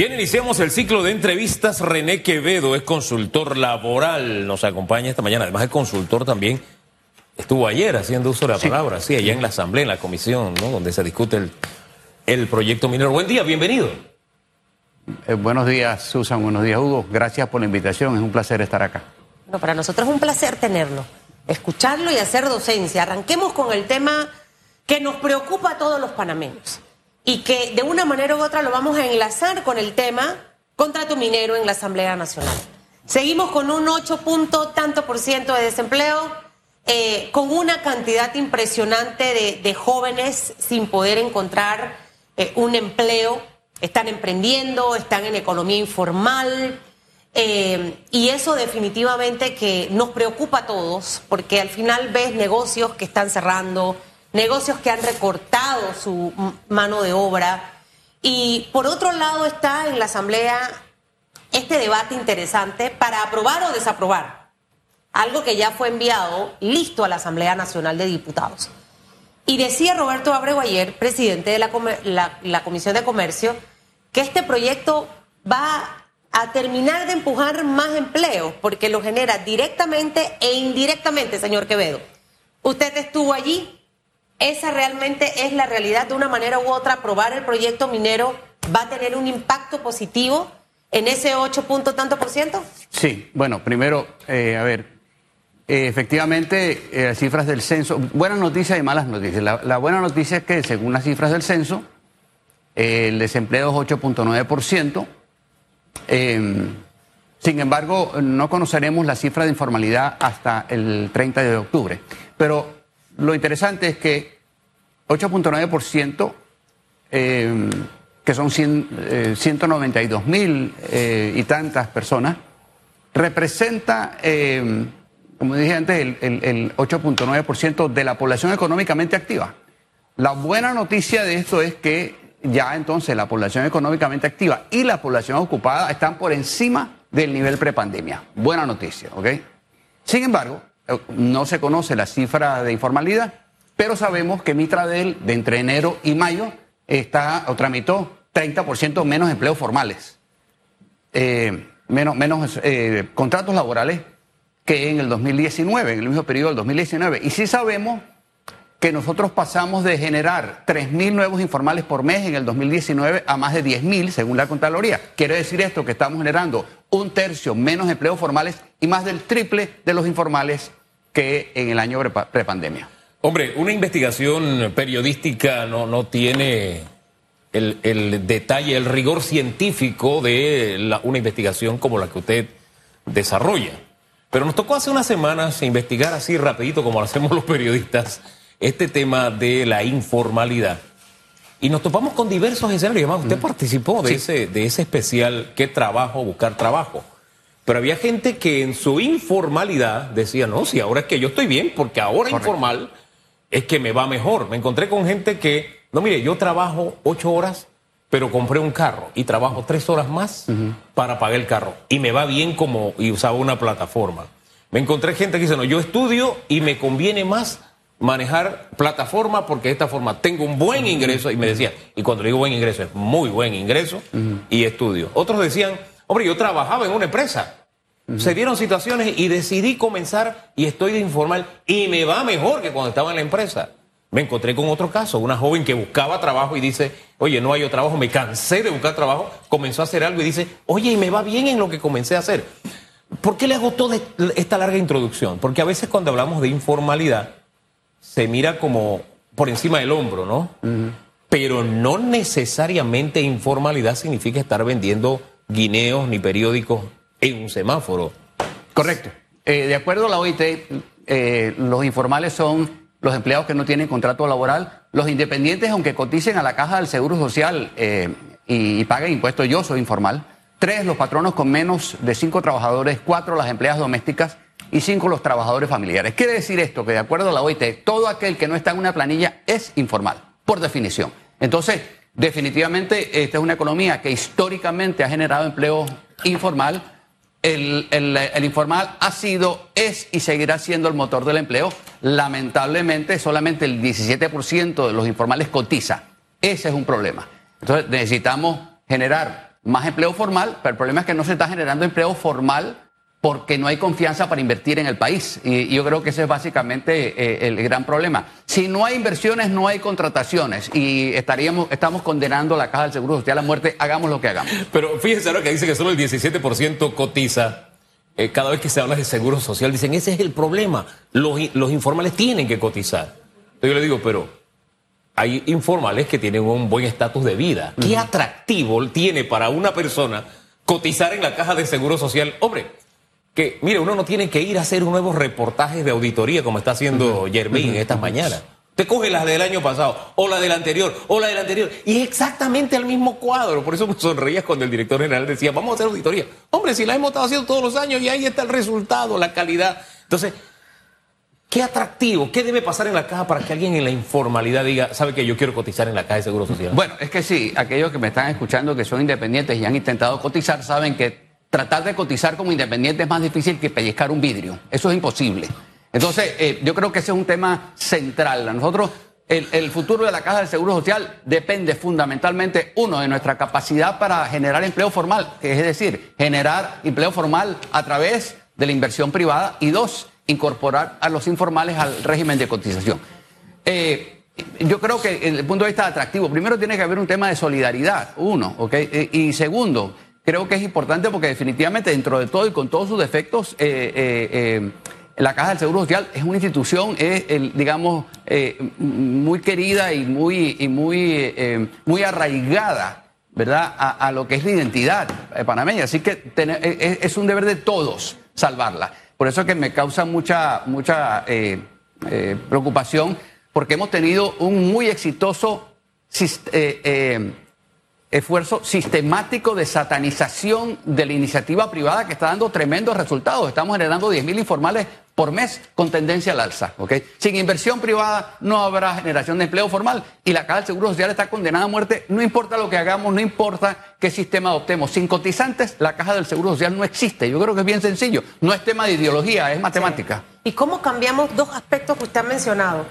Bien, iniciamos el ciclo de entrevistas. René Quevedo es consultor laboral, nos acompaña esta mañana. Además, es consultor también. Estuvo ayer haciendo uso de la palabra, sí, allá en la asamblea, en la comisión, ¿no? Donde se discute el, el proyecto minero. Buen día, bienvenido. Eh, buenos días, Susan. Buenos días, Hugo. Gracias por la invitación. Es un placer estar acá. No, para nosotros es un placer tenerlo, escucharlo y hacer docencia. Arranquemos con el tema que nos preocupa a todos los panameños y que de una manera u otra lo vamos a enlazar con el tema contrato minero en la Asamblea Nacional. Seguimos con un 8 punto tanto por ciento de desempleo, eh, con una cantidad impresionante de, jóvenes sin poder encontrar eh, un empleo, están emprendiendo, están en economía informal. Eh, y eso definitivamente que nos preocupa a todos, porque al final ves negocios que están cerrando, negocios que han recortado su mano de obra. Y por otro lado está en la Asamblea este debate interesante para aprobar o desaprobar, algo que ya fue enviado listo a la Asamblea Nacional de Diputados. Y decía Roberto Abrego ayer, presidente de la, la Comisión de Comercio, que este proyecto va a terminar de empujar más empleo, porque lo genera directamente e indirectamente, señor Quevedo. Usted estuvo allí, esa realmente es la realidad de una manera u otra. Aprobar el proyecto minero va a tener un impacto positivo en ese 8 punto tanto por ciento. Sí, bueno, primero, eh, a ver, eh, efectivamente, eh, las cifras del censo, buenas noticias y malas noticias. La, buena noticia es que según las cifras del censo, el desempleo es 8.9%. Em, sin embargo, no conoceremos la cifra de informalidad hasta el 30 de octubre. Pero lo interesante es que 8.9%, eh, que son 192 eh, mil eh, y tantas personas, representa, como dije antes, el, el 8.9% de la población económicamente activa. La buena noticia de esto es que ya entonces la población económicamente activa y la población ocupada están por encima del nivel prepandemia. Buena noticia, ¿ok? Sin embargo, no se conoce la cifra de informalidad, pero sabemos que Mitradel de entre enero y mayo está o tramitó 30% menos empleos formales, eh, menos, menos eh, contratos laborales que en el 2019, en el mismo periodo del 2019. Y sí sabemos que nosotros pasamos de generar 3.000 nuevos informales por mes en el 2019 a más de 10.000 según la Contraloría. Quiere decir esto que estamos generando un tercio menos empleos formales y más del triple de los informales que en el año prepandemia. Hombre, una investigación periodística no, no tiene el, detalle, el rigor científico de una investigación como la que usted desarrolla. Pero nos tocó hace unas semanas investigar así rapidito, como lo hacemos los periodistas, este tema de la informalidad. Y nos topamos con diversos escenarios. Además, usted participó de, ese, de ese especial ¿Qué trabajo? Buscar trabajo. Pero había gente que en su informalidad decía, no, si ahora es que yo estoy bien, porque ahora informal es que me va mejor. Me encontré con gente que, no, mire, yo trabajo ocho horas, pero compré un carro y trabajo tres horas más para pagar el carro. Y me va bien como, y usaba una plataforma. Me encontré gente que dice, no, yo estudio y me conviene más manejar plataforma porque de esta forma tengo un buen ingreso. Y me decía, y cuando digo buen ingreso, es muy buen ingreso y estudio. Otros decían, Hombre, yo trabajaba en una empresa. Se dieron situaciones y decidí comenzar y estoy de informal y me va mejor que cuando estaba en la empresa. Me encontré con otro caso, una joven que buscaba trabajo y dice, oye, no hay trabajo, me cansé de buscar trabajo, comenzó a hacer algo y dice, oye, y me va bien en lo que comencé a hacer. ¿Por qué le hago toda esta larga introducción? Porque a veces cuando hablamos de informalidad se mira como por encima del hombro, ¿no? Pero no necesariamente informalidad significa estar vendiendo guineos ni periódicos en un semáforo. Correcto. Eh, de acuerdo a la OIT, eh, los informales son los empleados que no tienen contrato laboral, los independientes, aunque coticen a la caja del Seguro Social eh, y, paguen impuestos, yo soy informal. Tres, los patronos con menos de cinco trabajadores. Cuatro, las empleadas domésticas. Y cinco, los trabajadores familiares. Quiere decir esto que de acuerdo a la OIT, todo aquel que no está en una planilla es informal, por definición. Entonces, Definitivamente, esta es una economía que históricamente ha generado empleo informal. El, informal ha sido, es y seguirá siendo el motor del empleo. Lamentablemente, solamente el 17% de los informales cotiza. Ese es un problema. Entonces, necesitamos generar más empleo formal, pero el problema es que no se está generando empleo formal porque no hay confianza para invertir en el país. Y, yo creo que ese es básicamente eh, el gran problema. Si no hay inversiones, no hay contrataciones. Y estaríamos, estamos condenando a la Caja del Seguro Social a la muerte, hagamos lo que hagamos. Pero fíjense ahora que dice que solo el 17% cotiza. Eh, cada vez que se habla de seguro social, dicen, ese es el problema. Los, los informales tienen que cotizar. Entonces yo le digo, pero hay informales que tienen un buen estatus de vida. ¿Qué atractivo tiene para una persona cotizar en la caja de seguro social? Hombre, que, mire, uno no tiene que ir a hacer nuevos reportajes de auditoría como está haciendo Germín estas mañanas. Usted coge las del año pasado, o la del anterior, o la del anterior, y es exactamente el mismo cuadro. Por eso me sonreías cuando el director general decía, vamos a hacer auditoría. Hombre, si la hemos estado haciendo todos los años y ahí está el resultado, la calidad. Entonces, ¿qué atractivo? ¿Qué debe pasar en la caja para que alguien en la informalidad diga, sabe que yo quiero cotizar en la caja de Seguro Social? Bueno, es que sí, aquellos que me están escuchando que son independientes y han intentado cotizar saben que tratar de cotizar como independiente es más difícil que pellizcar un vidrio. Eso es imposible. Entonces, eh, yo creo que ese es un tema central. A nosotros, el, futuro de la Caja del Seguro Social depende fundamentalmente, uno, de nuestra capacidad para generar empleo formal, es decir, generar empleo formal a través de la inversión privada, y dos, incorporar a los informales al régimen de cotización. Eh, yo creo que desde el punto de vista atractivo, primero tiene que haber un tema de solidaridad, uno, ¿ok? Eh, y segundo, creo que es importante porque definitivamente dentro de todo y con todos sus defectos, eh, eh, eh, la Caja del Seguro Social es una institución, es, digamos, muy querida y muy, muy, muy arraigada, ¿verdad?, a, lo que es la identidad panameña. Así que es, un deber de todos salvarla. Por eso es que me causa mucha, mucha preocupación porque hemos tenido un muy exitoso esfuerzo sistemático de satanización de la iniciativa privada que está dando tremendos resultados. Estamos generando 10.000 informales por mes con tendencia al alza. ¿okay? Sin inversión privada no habrá generación de empleo formal y la Caja del Seguro Social está condenada a muerte. No importa lo que hagamos, no importa qué sistema adoptemos. Sin cotizantes, la Caja del Seguro Social no existe. Yo creo que es bien sencillo. No es tema de ideología, es matemática. ¿Y cómo cambiamos dos aspectos que usted ha mencionado?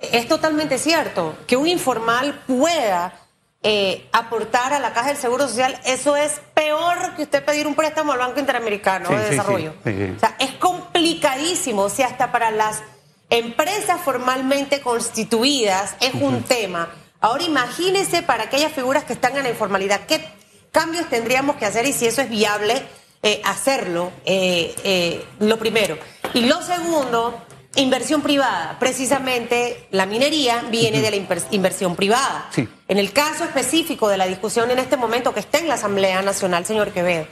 Es totalmente cierto que un informal pueda eh, aportar a la Caja del Seguro Social, eso es peor que usted pedir un préstamo al Banco Interamericano de Desarrollo. o sea, es complicadísimo, o sea, hasta para las empresas formalmente constituidas es un tema. Ahora imagínese para aquellas figuras que están en la informalidad, ¿qué cambios tendríamos que hacer y si eso es viable eh, hacerlo? Eh, lo primero. Y lo segundo, Inversión privada. Precisamente la minería viene de la inversión privada. En el caso específico de la discusión en este momento que está en la Asamblea Nacional, señor Quevedo,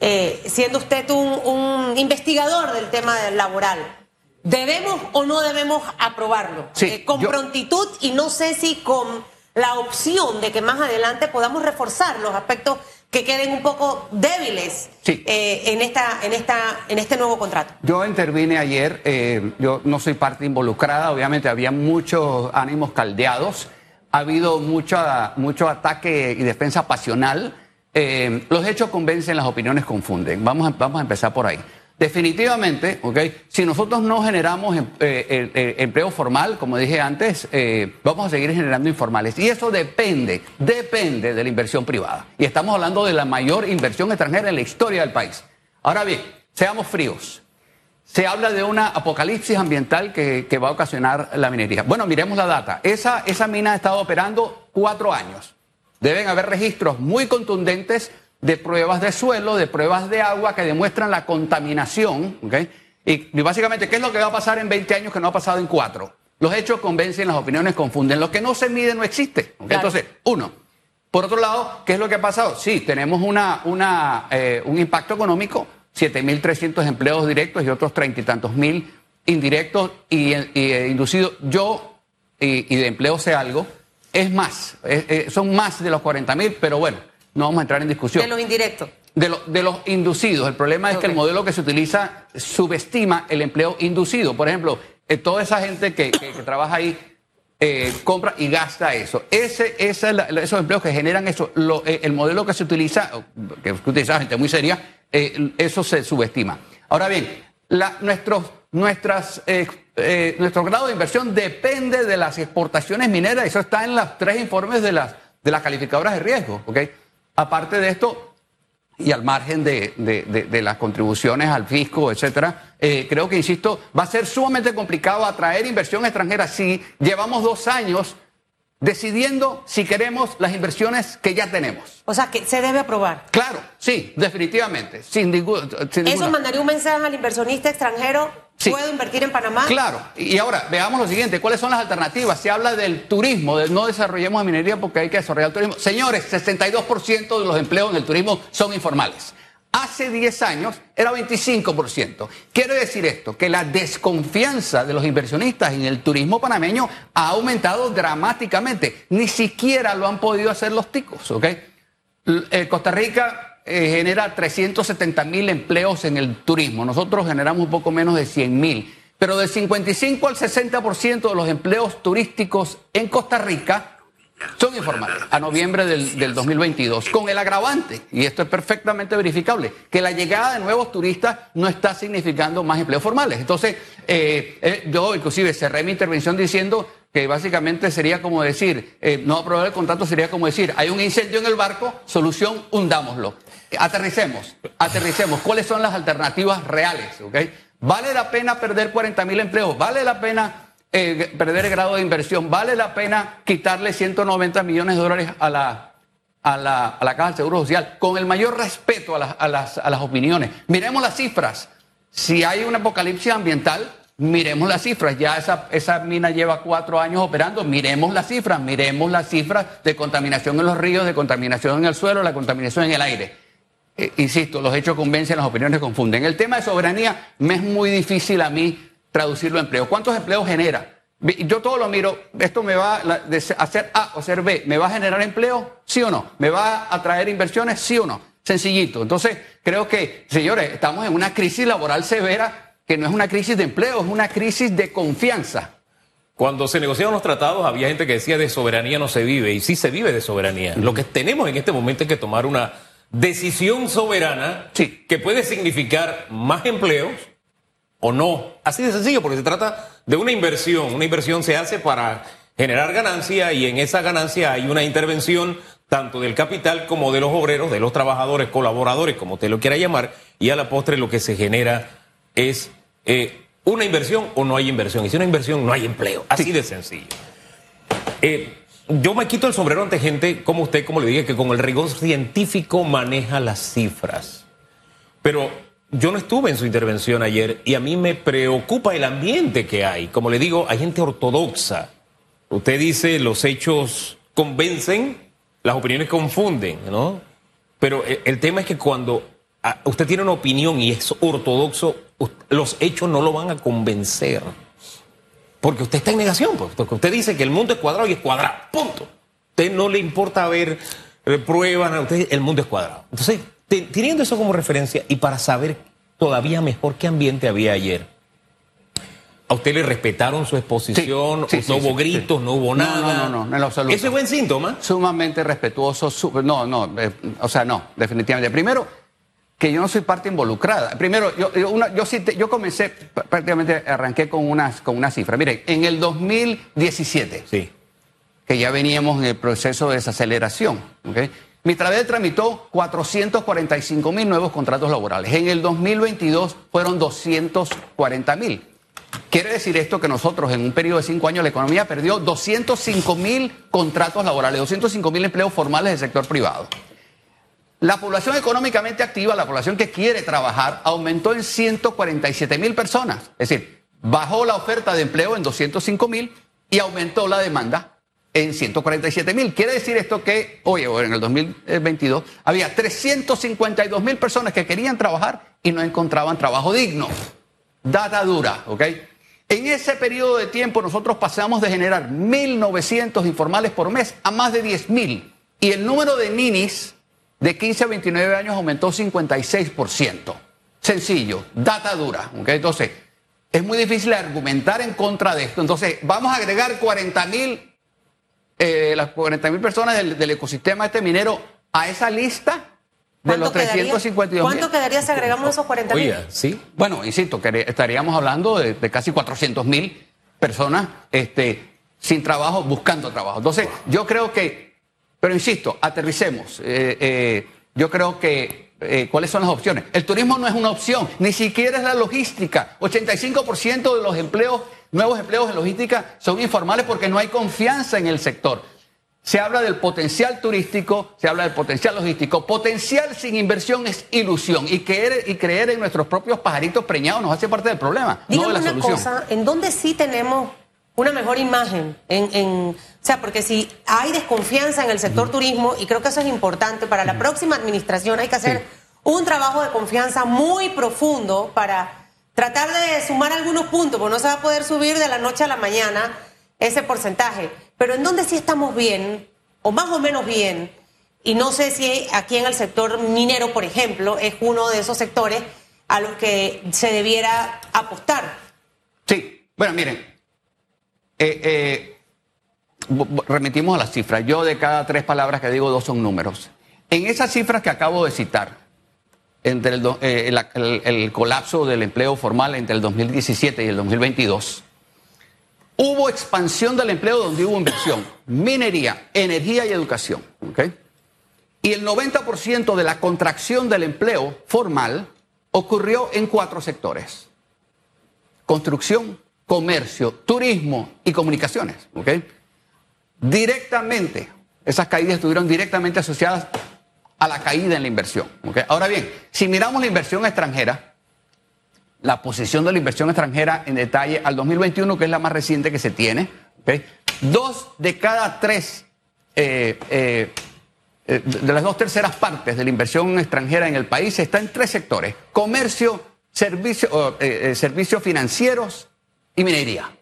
eh, siendo usted un, investigador del tema laboral, ¿debemos o no debemos aprobarlo? Eh, con prontitud y no sé si con la opción de que más adelante podamos reforzar los aspectos que queden un poco débiles eh, en, esta, en, esta, en este nuevo contrato. Yo intervine ayer, eh, yo no soy parte involucrada, obviamente había muchos ánimos caldeados, ha habido mucho, mucho ataque y defensa pasional. Eh, los hechos convencen, las opiniones confunden. Vamos vamos a empezar por ahí. Definitivamente, ¿ok? Si nosotros no generamos em, eh, empleo formal, como dije antes, eh, vamos a seguir generando informales. Y eso depende, depende de la inversión privada. Y estamos hablando de la mayor inversión extranjera en la historia del país. Ahora bien, seamos fríos. Se habla de una apocalipsis ambiental que, va a ocasionar la minería. Bueno, miremos la data. Esa, esa mina ha estado operando cuatro años. Deben haber registros muy contundentes de pruebas de suelo, de pruebas de agua que demuestran la contaminación. ¿okay? Y, básicamente, ¿qué es lo que va a pasar en 20 años que no ha pasado en cuatro? Los hechos convencen, las opiniones confunden. Lo que no se mide no existe. Entonces, uno. Por otro lado, ¿qué es lo que ha pasado? Sí, tenemos una, una, eh, un impacto económico, 7.300 empleos directos y otros treinta y tantos mil indirectos y, eh, inducidos. Yo, y, de empleo sé algo, es más, eh, son más de los 40.000, pero bueno no vamos a entrar en discusión. De los indirectos. De, de los inducidos. El problema es que el modelo que se utiliza subestima el empleo inducido. Por ejemplo, eh, toda esa gente que, trabaja ahí eh, compra y gasta eso. Ese, esos empleos que generan eso, eh, el modelo que se utiliza, que utiliza gente muy seria, eso se subestima. Ahora bien, nuestros, nuestras, nuestro grado de inversión depende de las exportaciones mineras. Eso está en los tres informes de las, de las calificadoras de riesgo. ¿okay? Aparte de esto, y al margen de, de- de- de las contribuciones al fisco, etcétera, eh, creo que, insisto, va a ser sumamente complicado atraer inversión extranjera si llevamos dos años decidiendo si queremos las inversiones que ya tenemos. O sea, que se debe aprobar. Claro, sí, definitivamente, sin, ningún, sin ¿Eso ninguna- mandaría un mensaje al inversionista extranjero? Sí. ¿Puedo invertir en Panamá? Claro, y ahora veamos lo siguiente, ¿cuáles son las alternativas? Se habla del turismo, de no desarrollemos la minería porque hay que desarrollar el turismo. Señores, 62% de los empleos en el turismo son informales. Hace 10 años era 25%. Quiere decir esto, que la desconfianza de los inversionistas en el turismo panameño ha aumentado dramáticamente. Ni siquiera lo han podido hacer los ticos, ¿ok? Eh, Costa Rica eh, genera 370 mil empleos en el turismo. Nosotros generamos un poco menos de 100 mil. Pero del 55 al 60% de los empleos turísticos en Costa Rica son informales a noviembre del, del 2022, con el agravante, y esto es perfectamente verificable, que la llegada de nuevos turistas no está significando más empleos formales. Entonces, eh, eh, yo inclusive cerré mi intervención diciendo que básicamente sería como decir, eh, no aprobar el contrato sería como decir, hay un incendio en el barco, solución, hundámoslo. Aterricemos, aterricemos. ¿Cuáles son las alternativas reales? ok? ¿Vale la pena perder 40 mil empleos? ¿Vale la pena eh, perder el grado de inversión. ¿Vale la pena quitarle 190 millones de dólares a la, a la, a la Caja del Seguro Social? Con el mayor respeto a las, a las, a las opiniones. Miremos las cifras. Si hay un apocalipsis ambiental, miremos las cifras. Ya esa, esa mina lleva cuatro años operando. Miremos las cifras. Miremos las cifras de contaminación en los ríos, de contaminación en el suelo, la contaminación en el aire. Eh, insisto, los hechos convencen, las opiniones confunden. El tema de soberanía me es muy difícil a mí traducirlo a empleo. ¿Cuántos empleos genera? Yo todo lo miro, esto me va se- hacer A o hacer B, ¿me va a generar empleo? ¿Sí o no? ¿Me va a traer inversiones? ¿Sí o no? Sencillito. Entonces, creo que, señores, estamos en una crisis laboral severa que no es una crisis de empleo, es una crisis de confianza. Cuando se negociaron los tratados había gente que decía de soberanía no se vive y sí se vive de soberanía. Lo que tenemos en este momento es que tomar una decisión soberana Sí. que puede significar más empleos o no. Así de sencillo, porque se trata de una inversión. Una inversión se hace para generar ganancia y en esa ganancia hay una intervención tanto del capital como de los obreros, de los trabajadores, colaboradores, como usted lo quiera llamar, y a la postre lo que se genera es eh, una inversión o no hay inversión. Y si no hay inversión, no hay empleo. Así de sencillo. Eh, yo me quito el sombrero ante gente como usted, como le dije, que con el rigor científico maneja las cifras. Pero yo no estuve en su intervención ayer y a mí me preocupa el ambiente que hay. Como le digo, hay gente ortodoxa. Usted dice los hechos convencen, las opiniones confunden, ¿no? Pero eh, el tema es que cuando ah, usted tiene una opinión y es ortodoxo, los hechos no lo van a convencer. Porque usted está en negación, pues, porque usted dice que el mundo es cuadrado y es cuadrado, punto. A usted no le importa ver eh, pruebas, a usted el mundo es cuadrado. Entonces, te- teniendo eso como referencia y para saber todavía mejor qué ambiente había ayer, ¿a usted le respetaron su exposición? Sí, sí, ¿No sí, hubo gritos? ¿No hubo No, nada? no, no, no, en lo absoluto. ¿Ese es buen síntoma? sumamente respetuoso, su- no, no, eh, o sea, no, definitivamente. Primero, que yo no soy parte involucrada. Primero, yo, yo, una- yo, comencé, pr- prácticamente arranqué con unas, con una cifra. Miren, en el 2017, Sí. que ya veníamos en el proceso de desaceleración, ¿ok? Mitradel tramitó 445 mil nuevos contratos laborales. En el 2022 fueron 240 mil. Quiere decir esto que nosotros en un periodo de cinco años la economía perdió 205 mil contratos laborales, 205 mil empleos formales del sector privado. La población económicamente activa, la población que quiere trabajar, aumentó en 147 mil personas. Es decir, bajó la oferta de empleo en 205 mil y aumentó la demanda en 147 mil. Quiere decir esto que, oye, en el 2022 había 352 mil personas que querían trabajar y no encontraban trabajo digno. Data dura, ¿ok? En ese periodo de tiempo nosotros pasamos de generar 1.900 informales por mes a más de 10.000. Y el número de ninis de 15 a 29 años aumentó 56%. Sencillo, data dura. Entonces, es muy difícil argumentar en contra de esto. Entonces, vamos a agregar 40.000 eh, las 40 mil personas del, del ecosistema este minero a esa lista de los quedaría? 352 ¿Cuánto quedaría si agregamos esos 40 mil? Sí. bueno, insisto, que estaríamos hablando de, de casi 400 mil personas este, sin trabajo, buscando trabajo. Entonces, yo creo que Pero insisto, aterricemos. Eh, eh, yo creo que, eh, ¿cuáles son las opciones? El turismo no es una opción, ni siquiera es la logística. 85% de los empleos, nuevos empleos en logística son informales porque no hay confianza en el sector. Se habla del potencial turístico, se habla del potencial logístico. Potencial sin inversión es ilusión. Y creer, y creer en nuestros propios pajaritos preñados nos hace parte del problema, no de la una solución. cosa, ¿en dónde sí tenemos una mejor imagen? En, en, o sea, porque si hay desconfianza en el sector turismo, y creo que eso es importante, para la próxima administración hay que hacer un trabajo de confianza muy profundo para tratar de sumar algunos puntos, porque no se va a poder subir de la noche a la mañana ese porcentaje. Pero en dónde sí estamos bien, o más o menos bien, y no sé si aquí en el sector minero, por ejemplo, es uno de esos sectores a los que se debiera apostar. Sí, bueno, miren, eh, eh, remitimos a las cifras. Yo de cada tres palabras que digo, dos son números. En esas cifras que acabo de citar, entre el, eh, colapso del empleo formal entre el 2017 y el 2022, Hubo expansión del empleo donde hubo inversión, minería, energía y educación. Y el 90% de la contracción del empleo formal ocurrió en cuatro sectores. Construcción, comercio, turismo y comunicaciones. Directamente, esas caídas estuvieron directamente asociadas a la caída en la inversión. Ahora bien, si miramos la inversión extranjera, la posición de la inversión extranjera en detalle al 2021, que es la más reciente que se tiene. Dos de cada tres, eh, eh, eh, de las dos terceras partes de la inversión extranjera en el país está en tres sectores, comercio, servicio, servicios financieros y minería.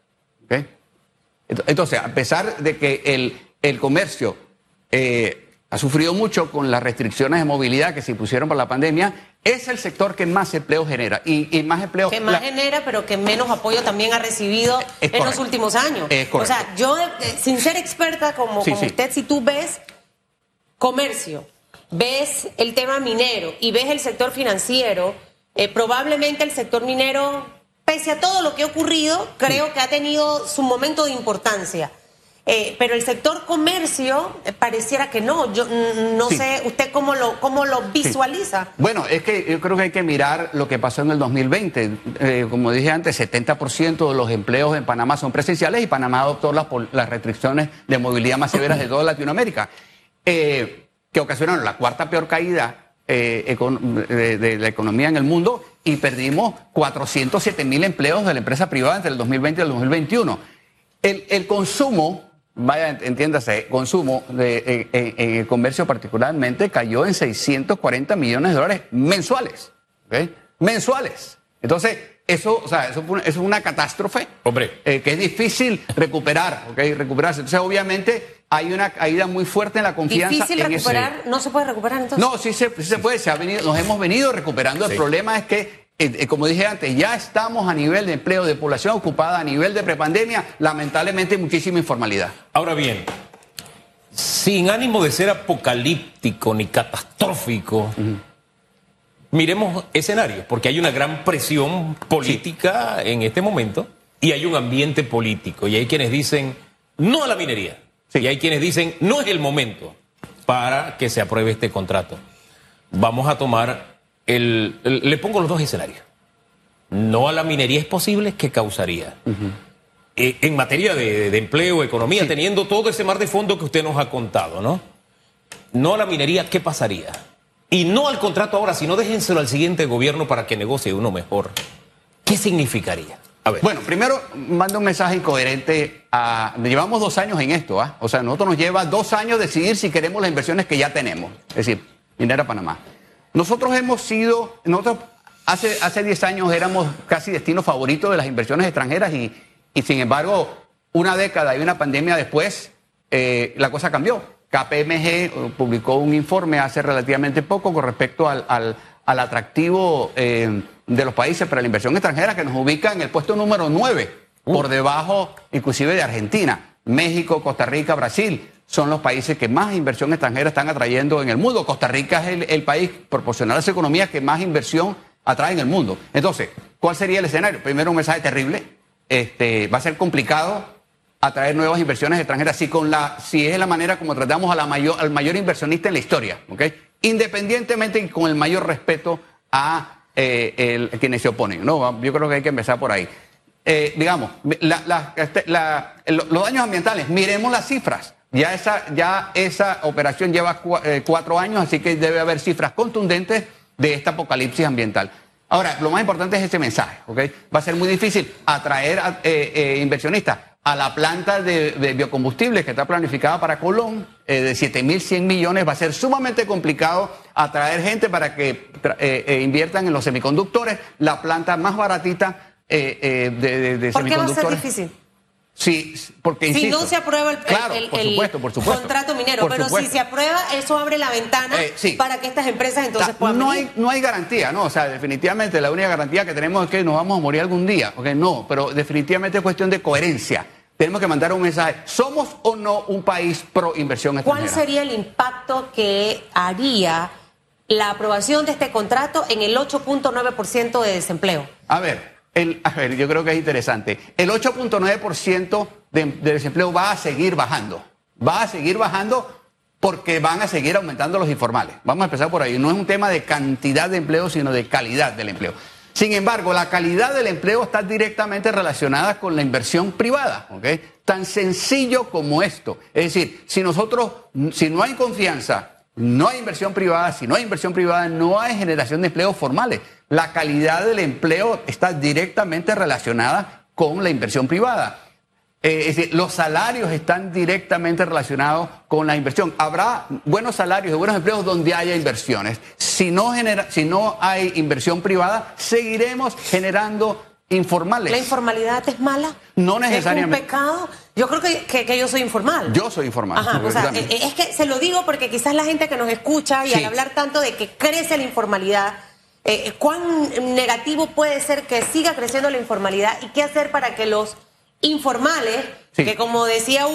Entonces, a pesar de que el, el comercio ha sufrido mucho con las restricciones de movilidad que se impusieron por la pandemia, es el sector que más empleo genera. Y, más empleo. Que más genera, pero que menos apoyo también ha recibido en los últimos años. o sea, yo, eh, sin ser experta como, usted, si tú ves comercio, ves el tema minero y ves el sector financiero, eh, probablemente el sector minero, pese a todo lo que ha ocurrido, creo que ha tenido su momento de importancia. Eh, pero el sector comercio eh, pareciera que no. Yo no sé usted cómo lo, cómo lo visualiza. Bueno, es que yo creo que hay que mirar lo que pasó en el 2020. Eh, como dije antes, 70% de los empleos en Panamá son presenciales y Panamá adoptó las, las restricciones de movilidad más severas de toda Latinoamérica, que ocasionaron la cuarta peor caída de, de, la economía en el mundo y perdimos 407 mil empleos de la empresa privada entre el 2020 y el 2021. El, el consumo vaya, entiéndase, consumo en, el comercio particularmente cayó en 640 millones de dólares mensuales. ¿okay? Mensuales. Entonces, eso, o sea, eso, es una catástrofe. Hombre. Eh, que es difícil recuperar, ¿ok? Recuperarse. Entonces, obviamente, hay una caída muy fuerte en la confianza. ¿Difícil recuperar? ¿No se puede recuperar entonces? No, sí se, se puede. Se ha venido, nos hemos venido recuperando. El problema es que eh, eh, como dije antes, ya estamos a nivel de empleo de población ocupada, a nivel de prepandemia, lamentablemente muchísima informalidad. Ahora bien, sin ánimo de ser apocalíptico ni catastrófico, miremos escenarios, porque hay una gran presión política en este momento y hay un ambiente político, y hay quienes dicen no a la minería, y hay quienes dicen no es el momento para que se apruebe este contrato. Vamos a tomar el, le pongo los dos escenarios. No a la minería es posible, ¿qué causaría? Eh, en materia de, empleo, economía, teniendo todo ese mar de fondo que usted nos ha contado, ¿no? No a la minería, ¿qué pasaría? Y no al contrato ahora, sino déjenselo al siguiente gobierno para que negocie uno mejor. ¿Qué significaría? A ver. Bueno, primero mando un mensaje incoherente a... Llevamos dos años en esto, ¿ah? O sea, nosotros nos lleva dos años decidir si queremos las inversiones que ya tenemos. Es decir, Minera Panamá. Nosotros hemos sido, nosotros hace, hace 10 años éramos casi destino favorito de las inversiones extranjeras y, y sin embargo, una década y una pandemia después, eh, la cosa cambió. KPMG eh, publicó un informe hace relativamente poco con respecto al, al, al atractivo eh, de los países para la inversión extranjera que nos ubica en el puesto número 9, por debajo inclusive de Argentina, México, Costa Rica, Brasil son los países que más inversión extranjera están atrayendo en el mundo. Costa Rica es el, país proporcional a su economía que más inversión atrae en el mundo. Entonces, ¿cuál sería el escenario? Primero, un mensaje terrible. Este, va a ser complicado atraer nuevas inversiones extranjeras, si, con la, si es la manera como tratamos a mayor, al mayor inversionista en la historia, ¿ok? Independientemente y con el mayor respeto a eh, quienes se oponen, ¿no? Yo creo que hay que empezar por ahí. Eh, digamos, este, los daños ambientales, miremos las cifras. Ya esa, ya esa operación lleva eh, cuatro años, así que debe haber cifras contundentes de esta apocalipsis ambiental. Ahora, lo más importante es ese mensaje, ¿ok? Va a ser muy difícil atraer a, inversionistas a la planta de, biocombustibles que está planificada para Colón, eh, de 7.100 millones, va a ser sumamente complicado atraer gente para que eh, eh, inviertan en los semiconductores, la planta más baratita de, de, ¿Por qué va a ser difícil? Sí, porque si no se aprueba el, contrato minero, pero si se aprueba, eso abre la ventana para que estas empresas entonces puedan. No hay, no hay garantía, ¿no? O sea, definitivamente la única garantía que tenemos es que nos vamos a morir algún día. ¿ok? No, pero definitivamente es cuestión de coherencia tenemos que mandar un mensaje. ¿Somos o no un país pro inversión extranjera? ¿Cuál sería el impacto que haría la aprobación de este contrato en el 8.9% de desempleo? A ver, el, a ver, yo creo que es interesante. El 8.9% de, de desempleo va a seguir bajando. Va a seguir bajando porque van a seguir aumentando los informales. Vamos a empezar por ahí. No es un tema de cantidad de empleo, sino de calidad del empleo. Sin embargo, la calidad del empleo está directamente relacionada con la inversión privada, ¿ok? Tan sencillo como esto. Es decir, si nosotros, si no hay confianza, no hay inversión privada, si no hay inversión privada, no hay generación de empleos formales. La calidad del empleo está directamente relacionada con la inversión privada. Eh, es decir, los salarios están directamente relacionados con la inversión. Habrá buenos salarios y buenos empleos donde haya inversiones. Si no, genera, si no hay inversión privada, seguiremos generando informales. ¿La informalidad es mala? No necesariamente. ¿Es un pecado? Yo creo que, yo soy informal. Yo soy informal. Ajá, o sea, eh, es que se lo digo porque quizás la gente que nos escucha y al hablar tanto de que crece la informalidad, eh, ¿cuán negativo puede ser que siga creciendo la informalidad y qué hacer para que los informales, que como decía